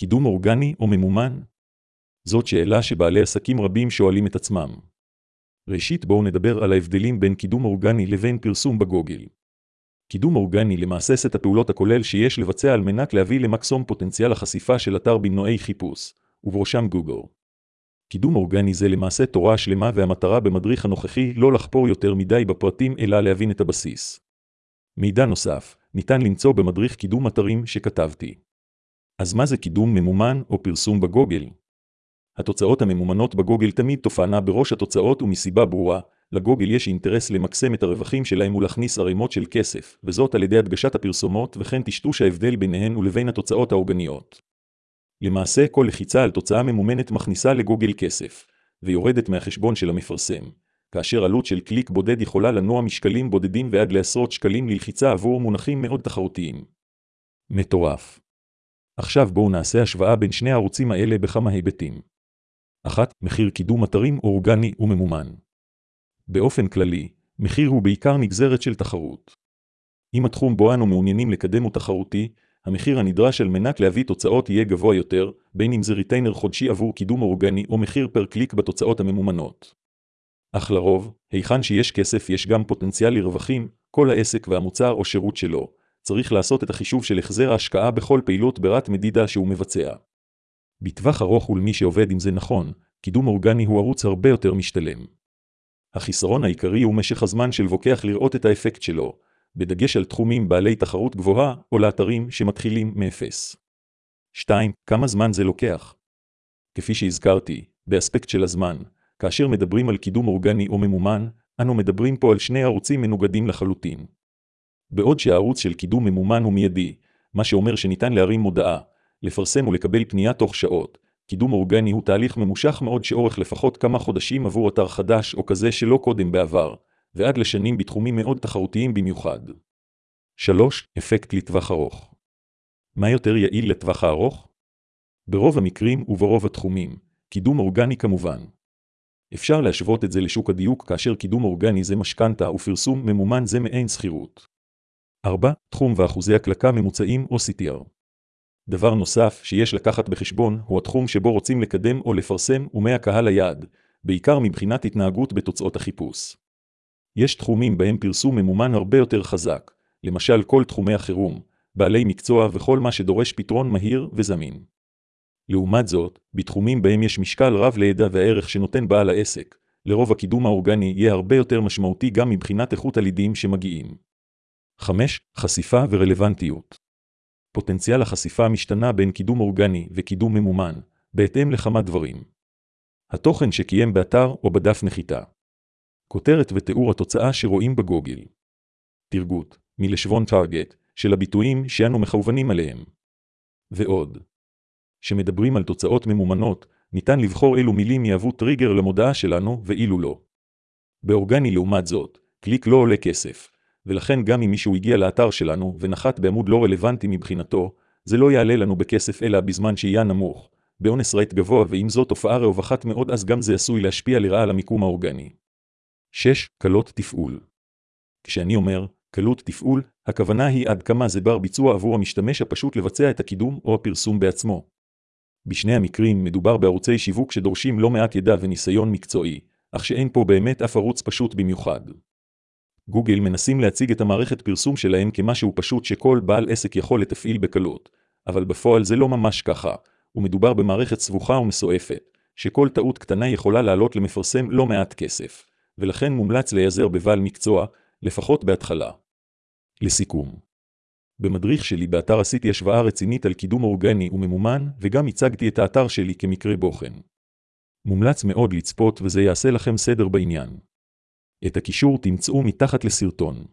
קידום אורגני או ממומן? זאת שאלה שבעלי עסקים רבים שואלים את עצמם. ראשית בואו נדבר על ההבדלים בין קידום אורגני לבין פרסום בגוגל. קידום אורגני למעשה סט הפעולות הכולל שיש לבצע על מנת להביא למקסום פוטנציאל החשיפה של אתר במנועי חיפוש, ובראשם גוגל. קידום אורגני זה למעשה תורה שלמה והמטרה במדריך הנוכחי לא לחפור יותר מדי בפרטים אלא להבין את הבסיס. מידע נוסף, ניתן למצוא במדריך קידום אתרים שכתבתי. אז מה זה קידום ממומן או פרסום בגוגל? התוצאות הממומנות בגוגל תמיד תופענה בראש התוצאות ומסיבה ברורה, לגוגל יש אינטרס למקסם את הרווחים שלהם ולהכניס ערימות של כסף, וזאת על ידי הדגשת הפרסומות וכן טשטוש ההבדל ביניהן ולבין התוצאות האורגניות. למעשה, כל לחיצה על תוצאה ממומנת מכניסה לגוגל כסף, ויורדת מהחשבון של המפרסם, כאשר עלות של קליק בודד יכולה לנוע משקלים בודדים ועד לעשרות שקלים ללחיצה עבור מונחים מאוד תחרותיים. מטורף. עכשיו בואו נעשה השוואה בין שני הערוצים האלה בכמה היבטים. אחת, מחיר קידום אתרים אורגני וממומן. באופן כללי, מחיר הוא בעיקר נגזרת של תחרות. אם התחום בו אנו מעוניינים לקדם הוא תחרותי, המחיר הנדרש על מנת להביא תוצאות יהיה גבוה יותר, בין אם זה retainer חודשי עבור קידום אורגני או מחיר per click בתוצאות הממומנות. אך לרוב, היכן שיש כסף יש גם פוטנציאל לרווחים, כל העסק והמוצר או שירות שלו, צריך לעשות את החישוב של החזר ההשקעה בכל פעילות ברת מדידה שהוא מבצע. בטווח ארוך ולמי שעובד עם זה נכון, קידום אורגני הוא ערוץ הרבה יותר משתלם. החיסרון העיקרי הוא משך הזמן של ווקח לראות את האפקט שלו, בדגש על תחומים בעלי תחרות גבוהה או לאתרים שמתחילים מאפס. 2. כמה זמן זה לוקח? כפי שהזכרתי, באספקט של הזמן, כאשר מדברים על קידום אורגני או ממומן, אנו מדברים פה על שני ערוצים מנוגדים לחלוטין. בעוד שהערוץ של קידום ממומן הוא מיידי, מה שאומר שניתן להרים מודעה, לפרסם ולקבל פנייה תוך שעות. קידום אורגני הוא תהליך ממושך מאוד שאורך לפחות כמה חודשים עבור אתר חדש או כזה שלא קודם בעבר, ועד לשנים בתחומים מאוד תחרותיים במיוחד. 3. אפקט לטווח ארוך. מה יותר יעיל לטווח הארוך? ברוב המקרים וברוב התחומים, קידום אורגני כמובן. אפשר להשוות את זה לשוק הדיוק כאשר קידום אורגני זה משכנתה ופרסום ממומן זה מעין שכירות. 4. תחום ואחוזי הקלקה ממוצעים או CTR. דבר נוסף שיש לקחת בחשבון הוא התחום שבו רוצים לקדם או לפרסם ומי הקהל היעד, בעיקר מבחינת התנהגות בתוצאות החיפוש. יש תחומים בהם פרסום ממומן הרבה יותר חזק, למשל כל תחומי החירום, בעלי מקצוע וכל מה שדורש פתרון מהיר וזמין. לעומת זאת, בתחומים בהם יש משקל רב לידע והערך שנותן בעל העסק, לרוב הקידום האורגני יהיה הרבה יותר משמעותי גם מבחינת איכות הלידים שמגיעים. 5. חשיפה ורלוונטיות פוטנציאל החשיפה משתנה בין קידום אורגני וקידום ממומן, בהתאם לכמה דברים. התוכן שקיים באתר או בדף נחיתה. כותרת ותיאור התוצאה שרואים בגוגל. תרגות, מלשוון טארגט, של הביטויים שאנו מכוונים עליהם. ועוד. שמדברים על תוצאות ממומנות, ניתן לבחור אילו מילים יהוו טריגר למודעה שלנו ואילו לא. באורגני לעומת זאת, קליק לא עולה כסף, ולכן גם אם מישהו הגיע לאתר שלנו ונחת בעמוד לא רלוונטי מבחינתו, זה לא יעלה לנו בכסף אלא בזמן שהייה נמוך, באונס רייט גבוה ואם זו תופעה רווחת מאוד אז גם זה עשוי להשפיע לרעה על המיקום האורגני. 6. קלות תפעול כשאני אומר קלות תפעול, הכוונה היא עד כמה זה בר ביצוע עבור המשתמש הפשוט לבצע את הקידום או הפרסום בעצמו. בשני המקרים מדובר בערוצי שיווק שדורשים לא מעט ידע וניסיון מקצועי, אך שאין פה באמת אף ערוץ פשוט במיוחד. גוגל מנסים להציג את המערכת פרסום שלהם כמשהו פשוט שכל בעל עסק יכול לתפעיל בקלות, אבל בפועל זה לא ממש ככה, ומדובר במערכת סבוכה ומסועפת, שכל טעות קטנה יכולה לעלות למפרסם לא מעט כסף, ולכן מומלץ להיעזר בבעל מקצוע, לפחות בהתחלה. לסיכום במדריך שלי באתר עשיתי השוואה רצינית על קידום אורגני וממומן, וגם הצגתי את האתר שלי כמקרה בוחן. מומלץ מאוד לצפות וזה יעשה לכם סדר בעניין. את הקישור תמצאו מתחת לסרטון.